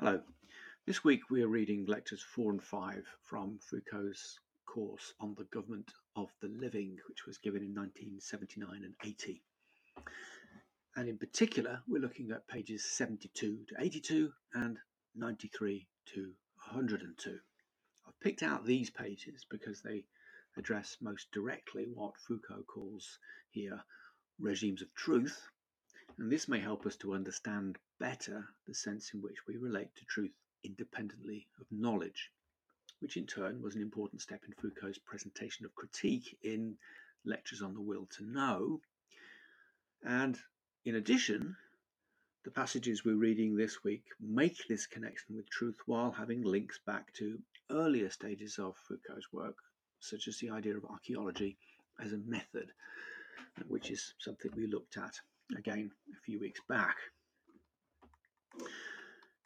Hello. This week we are reading lectures four and five from Foucault's course on the government of the living, which was given in 1979 and 80. And in particular, we're looking at pages 72 to 82 and 93 to 102. I've picked out these pages because they address most directly what Foucault calls here regimes of truth, and this may help us to understand better the sense in which we relate to truth independently of knowledge, which in turn was an important step in Foucault's presentation of critique in Lectures on the Will to Know. And in addition, the passages we're reading this week make this connection with truth while having links back to earlier stages of Foucault's work, such as the idea of archaeology as a method, which is something we looked at again a few weeks back.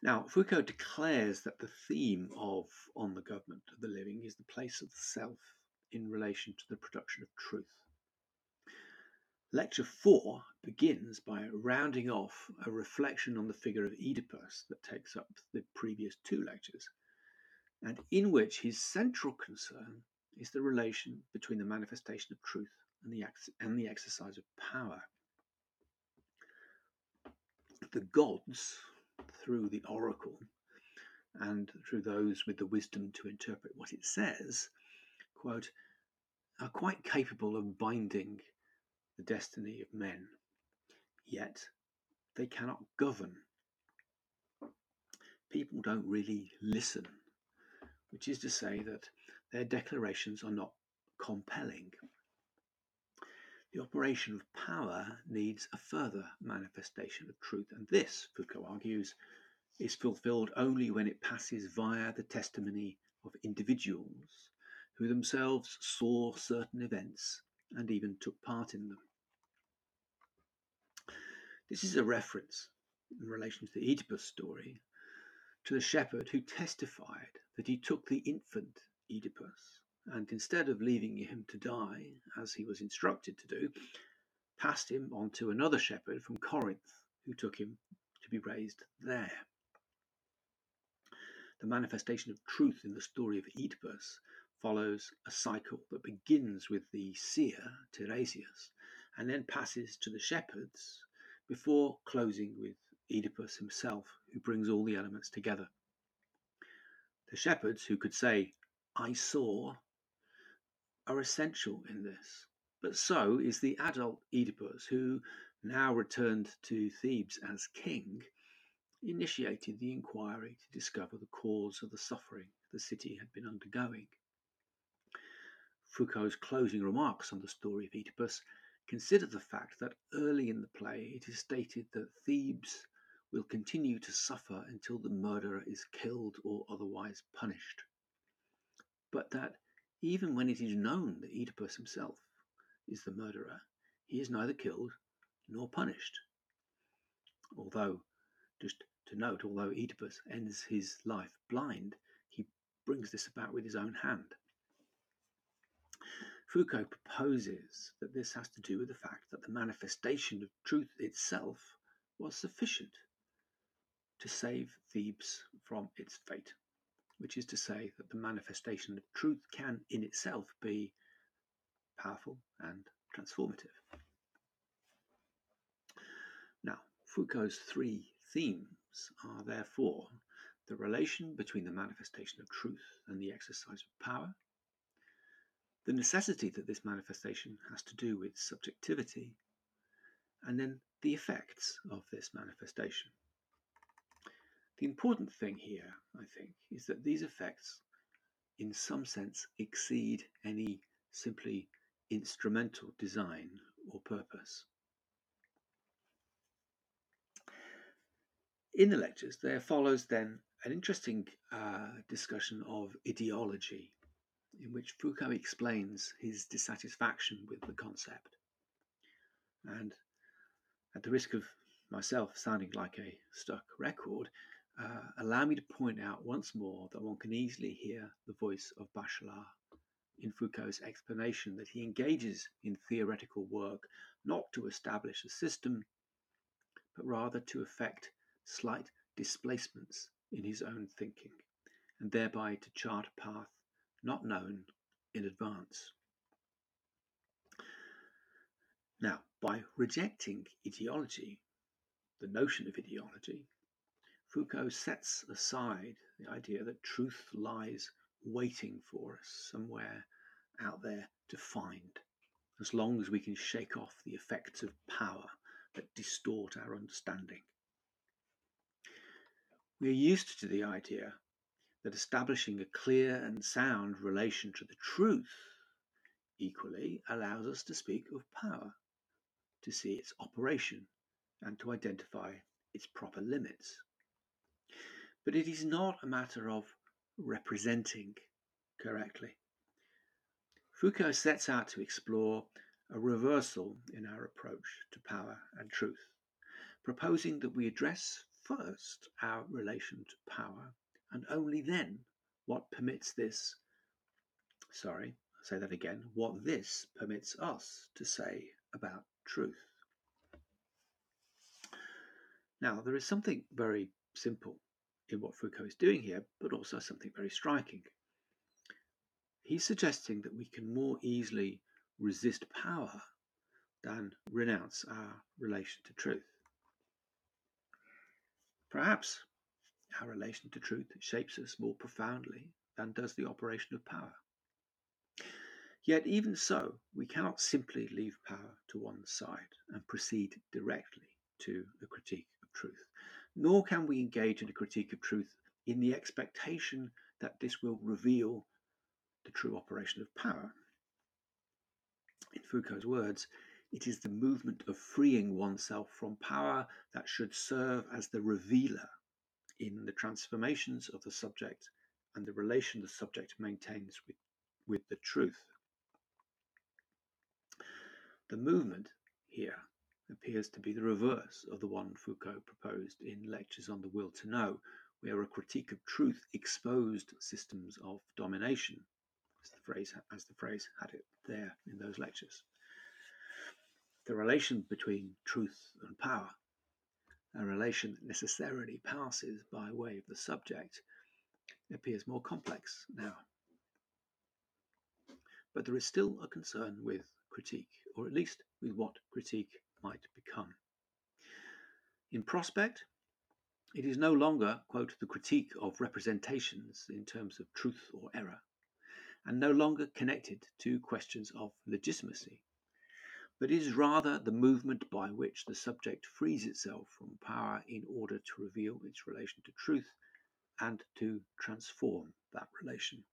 Now, Foucault declares that the theme of On the Government of the Living is the place of the self in relation to the production of truth. Lecture 4 begins by rounding off a reflection on the figure of Oedipus that takes up the previous two lectures, and in which his central concern is the relation between the manifestation of truth and the, ex- and the exercise of power. The gods through the oracle and through those with the wisdom to interpret what it says, quote, are quite capable of binding the destiny of men, yet they cannot govern. People don't really listen, which is to say that their declarations are not compelling. The operation of power needs a further manifestation of truth, and this, Foucault argues, is fulfilled only when it passes via the testimony of individuals who themselves saw certain events and even took part in them. This is a reference in relation to the Oedipus story to the shepherd who testified that he took the infant Oedipus and instead of leaving him to die, as he was instructed to do, passed him on to another shepherd from Corinth, who took him to be raised there. The manifestation of truth in the story of Oedipus follows a cycle that begins with the seer, Tiresias, and then passes to the shepherds before closing with Oedipus himself, who brings all the elements together. The shepherds who could say, I saw, are essential in this. But so is the adult Oedipus, who, now returned to Thebes as king, initiated the inquiry to discover the cause of the suffering the city had been undergoing. Foucault's closing remarks on the story of Oedipus consider the fact that early in the play it is stated that Thebes will continue to suffer until the murderer is killed or otherwise punished, but that even when it is known that Oedipus himself is the murderer, he is neither killed nor punished. Although, just to note, although Oedipus ends his life blind, he brings this about with his own hand. Foucault proposes that this has to do with the fact that the manifestation of truth itself was sufficient to save Thebes from its fate which is to say that the manifestation of truth can in itself be powerful and transformative. Now, Foucault's three themes are therefore the relation between the manifestation of truth and the exercise of power, the necessity that this manifestation has to do with subjectivity, and then the effects of this manifestation. The important thing here, I think, is that these effects, in some sense, exceed any simply instrumental design or purpose. In the lectures, there follows then an interesting uh, discussion of ideology, in which Foucault explains his dissatisfaction with the concept. And at the risk of myself sounding like a stuck record, uh, allow me to point out once more that one can easily hear the voice of Bachelard in Foucault's explanation that he engages in theoretical work not to establish a system, but rather to effect slight displacements in his own thinking, and thereby to chart a path not known in advance. Now, by rejecting ideology, the notion of ideology, Foucault sets aside the idea that truth lies waiting for us somewhere out there to find, as long as we can shake off the effects of power that distort our understanding. We are used to the idea that establishing a clear and sound relation to the truth equally allows us to speak of power, to see its operation, and to identify its proper limits. But it is not a matter of representing correctly. Foucault sets out to explore a reversal in our approach to power and truth, proposing that we address first our relation to power and only then what permits this, sorry, I'll say that again, what this permits us to say about truth. Now, there is something very simple in what Foucault is doing here, but also something very striking. He's suggesting that we can more easily resist power than renounce our relation to truth. Perhaps our relation to truth shapes us more profoundly than does the operation of power. Yet, even so, we cannot simply leave power to one side and proceed directly to a critique of truth, nor can we engage in a critique of truth in the expectation that this will reveal the true operation of power. In Foucault's words, it is the movement of freeing oneself from power that should serve as the revealer in the transformations of the subject and the relation the subject maintains with, with the truth. The movement here appears to be the reverse of the one Foucault proposed in Lectures on the Will to Know, where a critique of truth exposed systems of domination, as the phrase, as the phrase had it there in those lectures. The relation between truth and power a relation that necessarily passes by way of the subject appears more complex now. But there is still a concern with critique, or at least with what critique might become. In prospect, it is no longer, quote, the critique of representations in terms of truth or error, and no longer connected to questions of legitimacy but is rather the movement by which the subject frees itself from power in order to reveal its relation to truth and to transform that relation.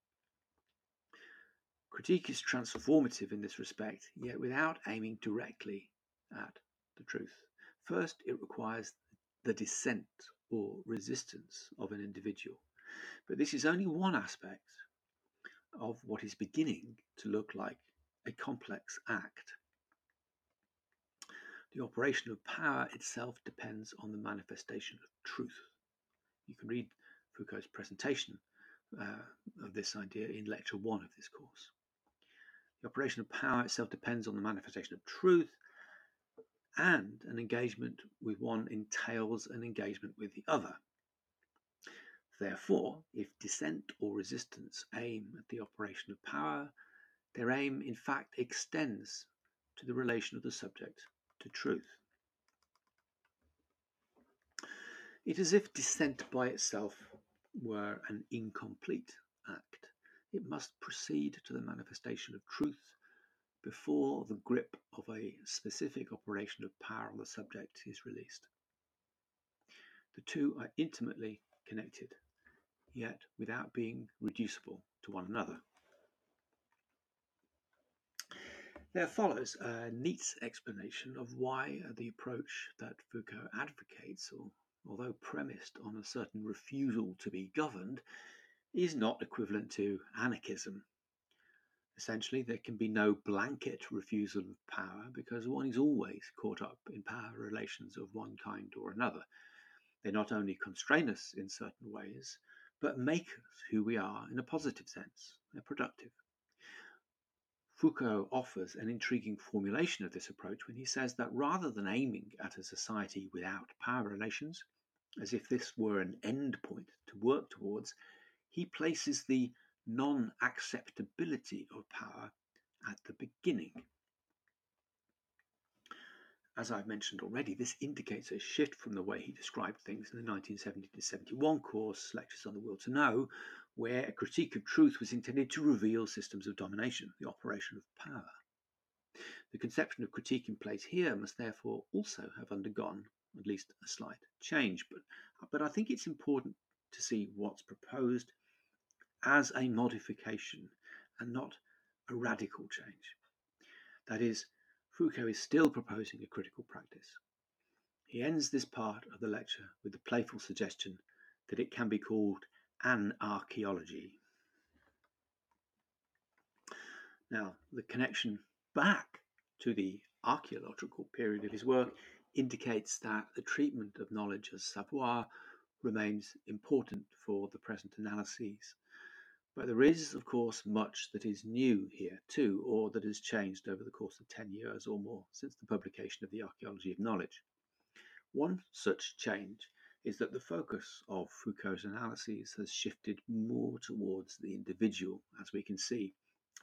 Critique is transformative in this respect, yet without aiming directly at the truth. First, it requires the dissent or resistance of an individual, but this is only one aspect of what is beginning to look like a complex act the operation of power itself depends on the manifestation of truth. You can read Foucault's presentation uh, of this idea in lecture one of this course. The operation of power itself depends on the manifestation of truth, and an engagement with one entails an engagement with the other. Therefore, if dissent or resistance aim at the operation of power, their aim in fact extends to the relation of the subject to truth. It is as if dissent by itself were an incomplete act. It must proceed to the manifestation of truth before the grip of a specific operation of power on the subject is released. The two are intimately connected, yet without being reducible to one another. There follows a neat explanation of why the approach that Foucault advocates, or, although premised on a certain refusal to be governed, is not equivalent to anarchism. Essentially, there can be no blanket refusal of power because one is always caught up in power relations of one kind or another. They not only constrain us in certain ways, but make us who we are in a positive sense. They're productive. Foucault offers an intriguing formulation of this approach when he says that rather than aiming at a society without power relations, as if this were an end point to work towards, he places the non acceptability of power at the beginning. As I've mentioned already, this indicates a shift from the way he described things in the 1970 to 71 course, Lectures on the Will to Know, where a critique of truth was intended to reveal systems of domination, the operation of power. The conception of critique in place here must therefore also have undergone at least a slight change, but, but I think it's important to see what's proposed as a modification and not a radical change. That is, Foucault is still proposing a critical practice. He ends this part of the lecture with the playful suggestion that it can be called an archaeology. Now, the connection back to the archaeological period of his work indicates that the treatment of knowledge as savoir remains important for the present analyses but there is, of course, much that is new here too, or that has changed over the course of 10 years or more since the publication of the Archaeology of Knowledge. One such change is that the focus of Foucault's analyses has shifted more towards the individual, as we can see,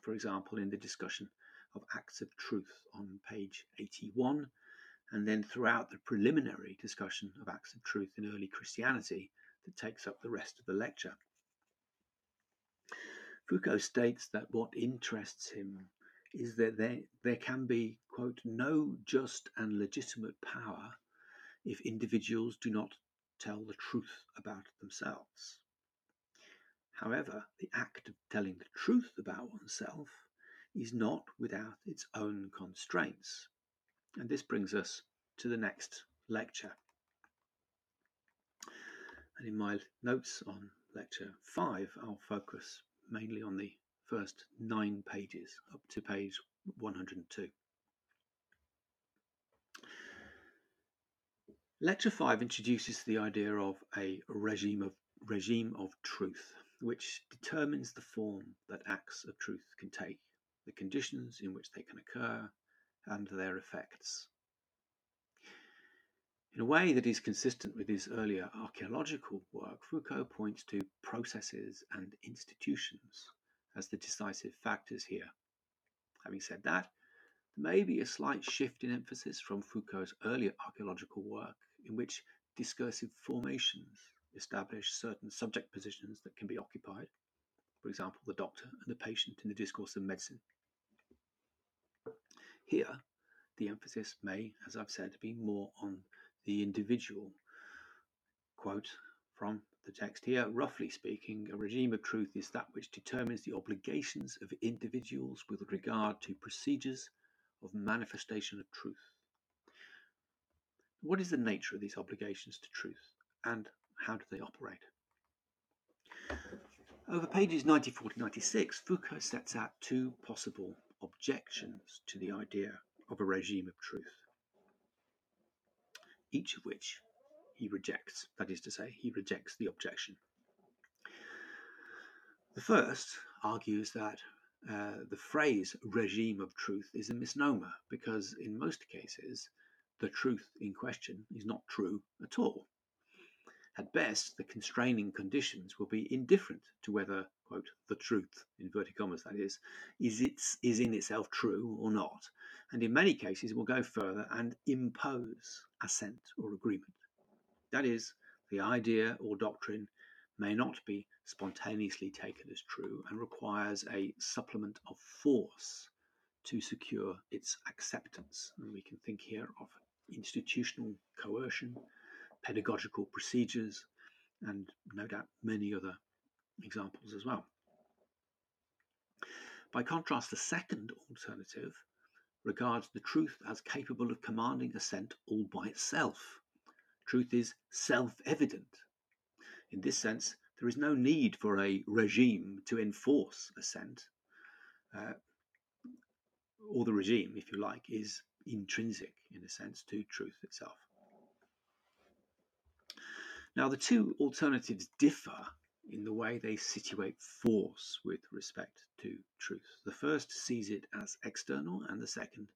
for example, in the discussion of acts of truth on page 81, and then throughout the preliminary discussion of acts of truth in early Christianity that takes up the rest of the lecture. Foucault states that what interests him is that there, there can be, quote, no just and legitimate power if individuals do not tell the truth about themselves. However, the act of telling the truth about oneself is not without its own constraints. And this brings us to the next lecture. And in my notes on lecture 5, I'll focus mainly on the first nine pages up to page 102. Lecture 5 introduces the idea of a regime of regime of truth, which determines the form that acts of truth can take, the conditions in which they can occur, and their effects. In a way that is consistent with his earlier archaeological work, Foucault points to processes and institutions as the decisive factors here. Having said that, there may be a slight shift in emphasis from Foucault's earlier archaeological work, in which discursive formations establish certain subject positions that can be occupied, for example, the doctor and the patient in the discourse of medicine. Here, the emphasis may, as I've said, be more on the individual. Quote from the text here roughly speaking, a regime of truth is that which determines the obligations of individuals with regard to procedures of manifestation of truth. What is the nature of these obligations to truth and how do they operate? Over pages 94 to 96, Foucault sets out two possible objections to the idea of a regime of truth each of which he rejects. That is to say, he rejects the objection. The first argues that uh, the phrase regime of truth is a misnomer because, in most cases, the truth in question is not true at all. At best, the constraining conditions will be indifferent to whether, quote, the truth, inverted commas that is, is, its, is in itself true or not, and in many cases will go further and impose assent or agreement. That is, the idea or doctrine may not be spontaneously taken as true and requires a supplement of force to secure its acceptance. And we can think here of institutional coercion, pedagogical procedures, and no doubt many other examples as well. By contrast, the second alternative regards the truth as capable of commanding assent all by itself. Truth is self evident. In this sense, there is no need for a regime to enforce assent. Uh, or the regime, if you like, is intrinsic, in a sense, to truth itself. Now, the two alternatives differ in the way they situate force with respect to truth. The first sees it as external and the second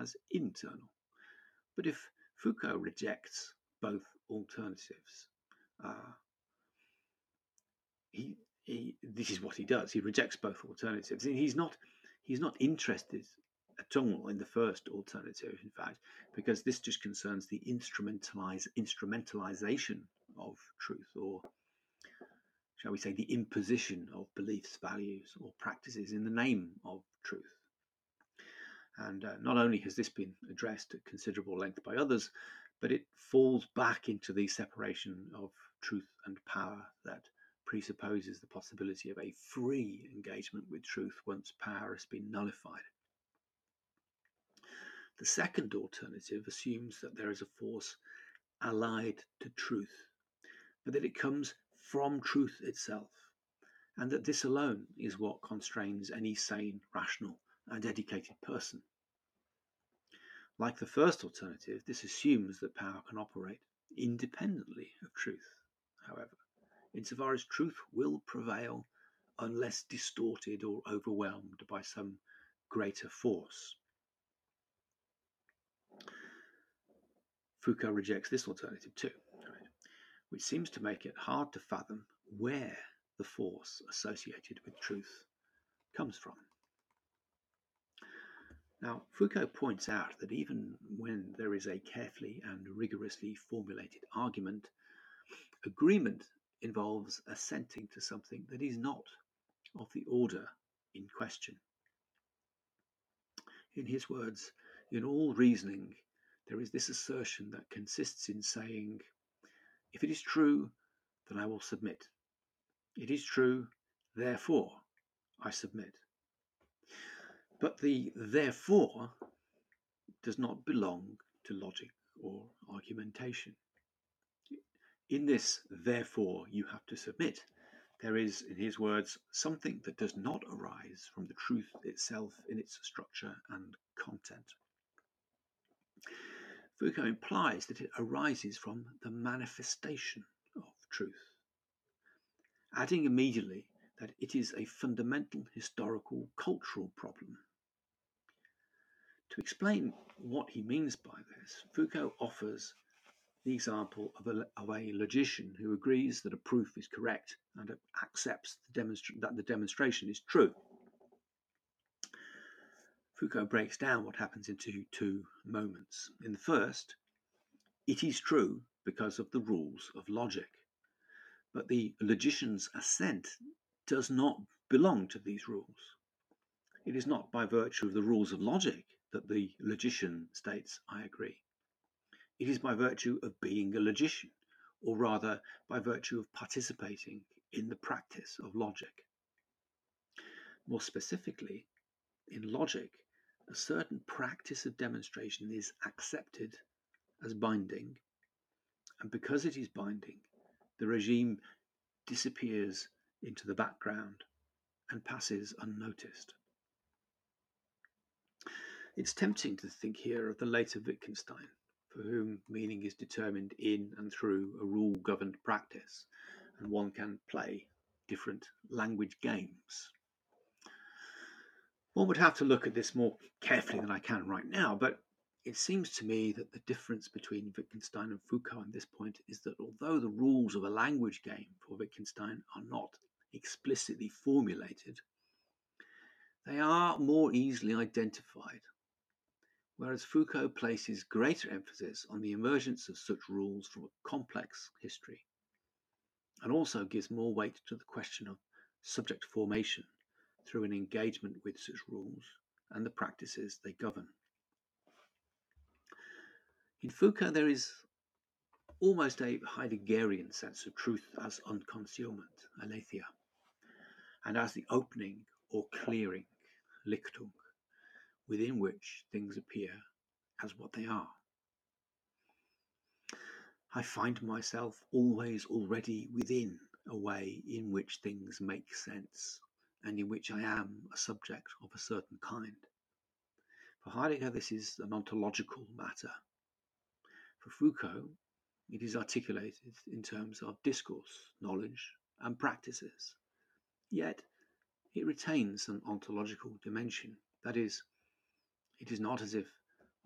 as internal. But if Foucault rejects both alternatives Uh, he, he, this is what he does. He rejects both alternatives. He's not, he's not interested at all in the first alternative, in fact, because this just concerns the instrumentalize, instrumentalization of truth, or shall we say, the imposition of beliefs, values, or practices in the name of truth. And uh, not only has this been addressed at considerable length by others, but it falls back into the separation of truth and power that presupposes the possibility of a free engagement with truth once power has been nullified. The second alternative assumes that there is a force allied to truth, but that it comes from truth itself, and that this alone is what constrains any sane, rational, and educated person. Like the first alternative, this assumes that power can operate independently of truth, however, insofar as truth will prevail unless distorted or overwhelmed by some greater force. Foucault rejects this alternative too, which seems to make it hard to fathom where the force associated with truth comes from. Now, Foucault points out that even when there is a carefully and rigorously formulated argument, agreement involves assenting to something that is not of the order in question. In his words, in all reasoning, there is this assertion that consists in saying, If it is true, then I will submit. It is true, therefore I submit. But the therefore does not belong to logic or argumentation. In this therefore you have to submit, there is, in his words, something that does not arise from the truth itself in its structure and content. Foucault implies that it arises from the manifestation of truth, adding immediately that it is a fundamental historical cultural problem. To explain what he means by this, Foucault offers the example of a, of a logician who agrees that a proof is correct and accepts the demonstra- that the demonstration is true. Foucault breaks down what happens into two moments. In the first, it is true because of the rules of logic, but the logician's assent does not belong to these rules. It is not by virtue of the rules of logic that the logician states, I agree. It is by virtue of being a logician, or rather by virtue of participating in the practice of logic. More specifically, in logic, a certain practice of demonstration is accepted as binding, and because it is binding, the regime disappears into the background and passes unnoticed. It's tempting to think here of the later Wittgenstein, for whom meaning is determined in and through a rule governed practice, and one can play different language games. One would have to look at this more carefully than I can right now, but it seems to me that the difference between Wittgenstein and Foucault at this point is that although the rules of a language game for Wittgenstein are not explicitly formulated, they are more easily identified, whereas Foucault places greater emphasis on the emergence of such rules from a complex history, and also gives more weight to the question of subject formation through an engagement with such rules and the practices they govern. In Foucault, there is almost a Heideggerian sense of truth as unconcealment, aletheia, and as the opening or clearing, Lichtung, within which things appear as what they are. I find myself always already within a way in which things make sense and in which I am a subject of a certain kind. For Heidegger, this is an ontological matter. For Foucault, it is articulated in terms of discourse, knowledge, and practices. Yet, it retains an ontological dimension. That is, it is not as if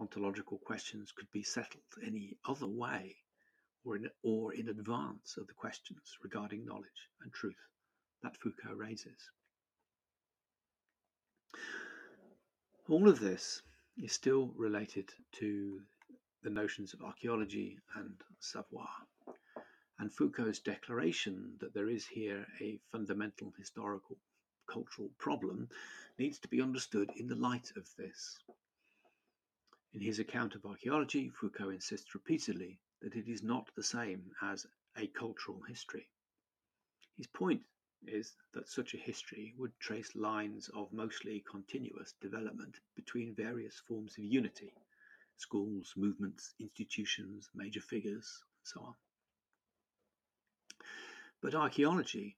ontological questions could be settled any other way or in, or in advance of the questions regarding knowledge and truth that Foucault raises. All of this is still related to the notions of archaeology and savoir, and Foucault's declaration that there is here a fundamental historical cultural problem needs to be understood in the light of this. In his account of archaeology, Foucault insists repeatedly that it is not the same as a cultural history. His point is that such a history would trace lines of mostly continuous development between various forms of unity schools, movements, institutions, major figures, and so on. But archaeology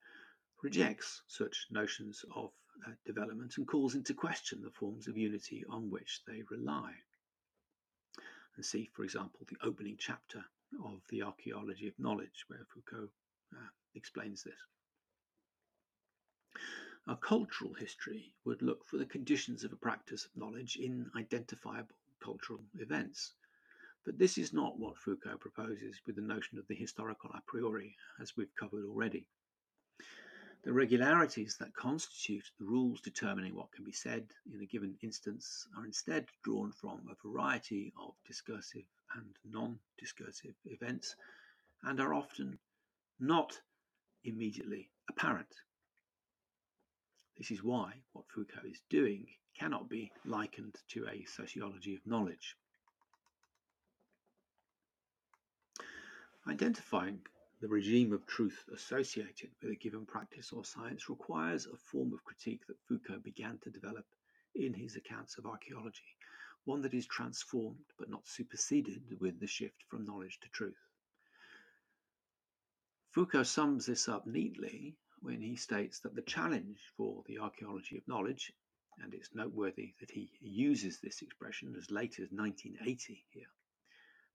rejects such notions of uh, development and calls into question the forms of unity on which they rely and see, for example, the opening chapter of The Archaeology of Knowledge, where Foucault uh, explains this. A cultural history would look for the conditions of a practice of knowledge in identifiable cultural events. But this is not what Foucault proposes with the notion of the historical a priori, as we've covered already. The regularities that constitute the rules determining what can be said in a given instance are instead drawn from a variety of discursive and non discursive events and are often not immediately apparent. This is why what Foucault is doing cannot be likened to a sociology of knowledge. Identifying the regime of truth associated with a given practice or science requires a form of critique that Foucault began to develop in his accounts of archaeology, one that is transformed but not superseded with the shift from knowledge to truth. Foucault sums this up neatly when he states that the challenge for the archaeology of knowledge, and it's noteworthy that he uses this expression as late as 1980 here,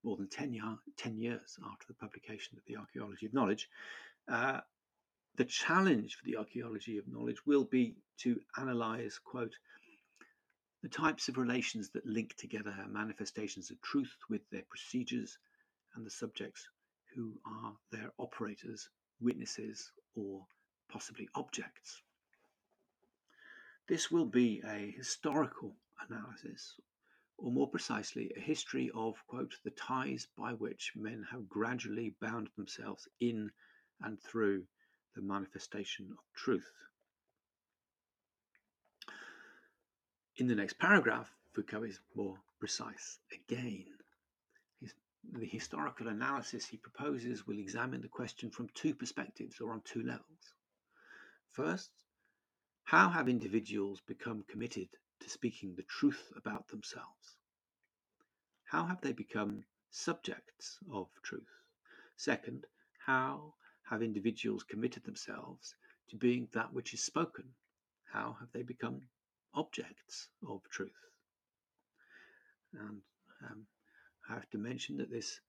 more than 10, year, 10 years after the publication of the Archaeology of Knowledge, uh, the challenge for the archaeology of knowledge will be to analyze, quote, the types of relations that link together manifestations of truth with their procedures and the subjects who are their operators, witnesses, or possibly objects. This will be a historical analysis or more precisely, a history of, quote, the ties by which men have gradually bound themselves in and through the manifestation of truth. In the next paragraph, Foucault is more precise again. His, the historical analysis he proposes will examine the question from two perspectives or on two levels. First, how have individuals become committed to speaking the truth about themselves? How have they become subjects of truth? Second, how have individuals committed themselves to being that which is spoken? How have they become objects of truth? And um, I have to mention that this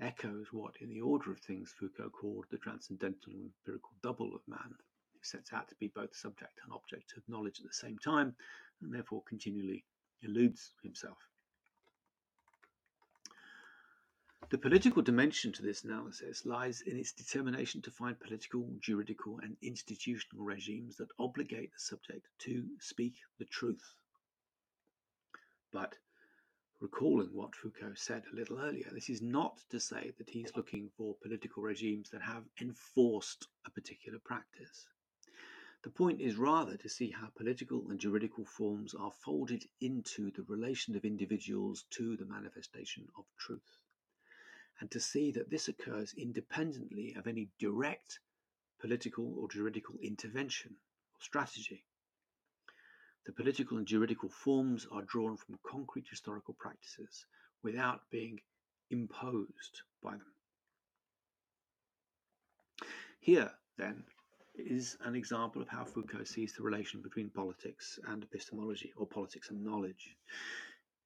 echoes what, in the order of things, Foucault called the transcendental empirical double of man, sets out to be both subject and object of knowledge at the same time, and therefore continually eludes himself. The political dimension to this analysis lies in its determination to find political, juridical, and institutional regimes that obligate the subject to speak the truth. But recalling what Foucault said a little earlier, this is not to say that he's looking for political regimes that have enforced a particular practice. The point is rather to see how political and juridical forms are folded into the relation of individuals to the manifestation of truth, and to see that this occurs independently of any direct political or juridical intervention or strategy. The political and juridical forms are drawn from concrete historical practices without being imposed by them. Here, then, is an example of how Foucault sees the relation between politics and epistemology, or politics and knowledge.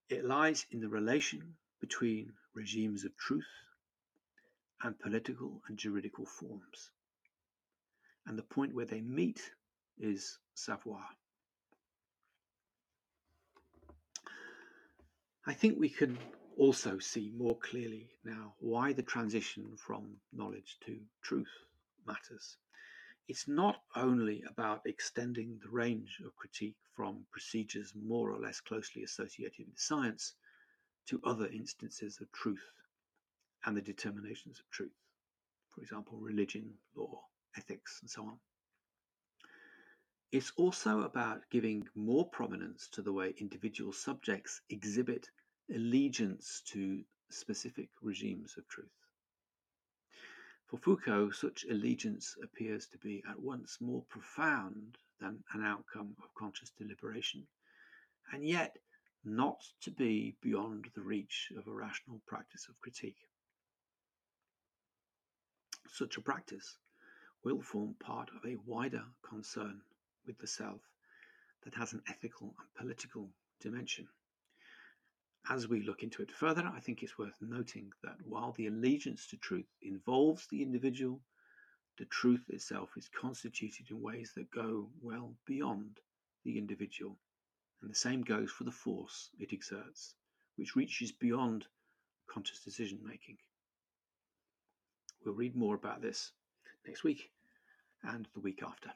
It lies in the relation between regimes of truth and political and juridical forms. And the point where they meet is savoir. I think we can also see more clearly now why the transition from knowledge to truth matters. It's not only about extending the range of critique from procedures more or less closely associated with science to other instances of truth and the determinations of truth, for example, religion, law, ethics, and so on. It's also about giving more prominence to the way individual subjects exhibit allegiance to specific regimes of truth. For Foucault, such allegiance appears to be at once more profound than an outcome of conscious deliberation, and yet not to be beyond the reach of a rational practice of critique. Such a practice will form part of a wider concern with the self that has an ethical and political dimension. As we look into it further, I think it's worth noting that while the allegiance to truth involves the individual, the truth itself is constituted in ways that go well beyond the individual. And the same goes for the force it exerts, which reaches beyond conscious decision making. We'll read more about this next week and the week after.